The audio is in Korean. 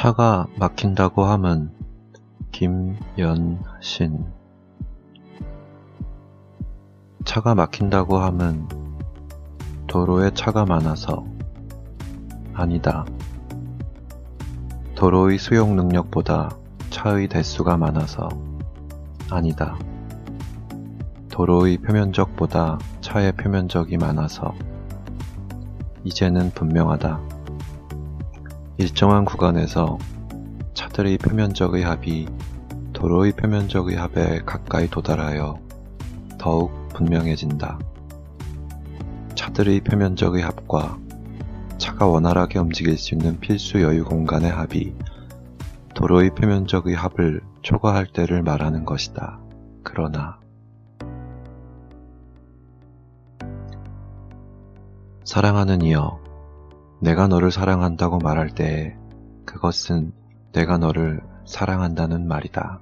차가 막힌다고 함은 김연신 차가 막힌다고 함은 도로에 차가 많아서 아니다. 도로의 수용 능력보다 차의 대수가 많아서 아니다. 도로의 표면적보다 차의 표면적이 많아서 이제는 분명하다. 일정한 구간에서 차들의 표면적의 합이 도로의 표면적의 합에 가까이 도달하여 더욱 분명해진다. 차들의 표면적의 합과 차가 원활하게 움직일 수 있는 필수 여유 공간의 합이 도로의 표면적의 합을 초과할 때를 말하는 것이다. 그러나 사랑하는 이여, 내가 너를 사랑한다고 말할 때에 그것은 내가 너를 사랑한다는 말이다.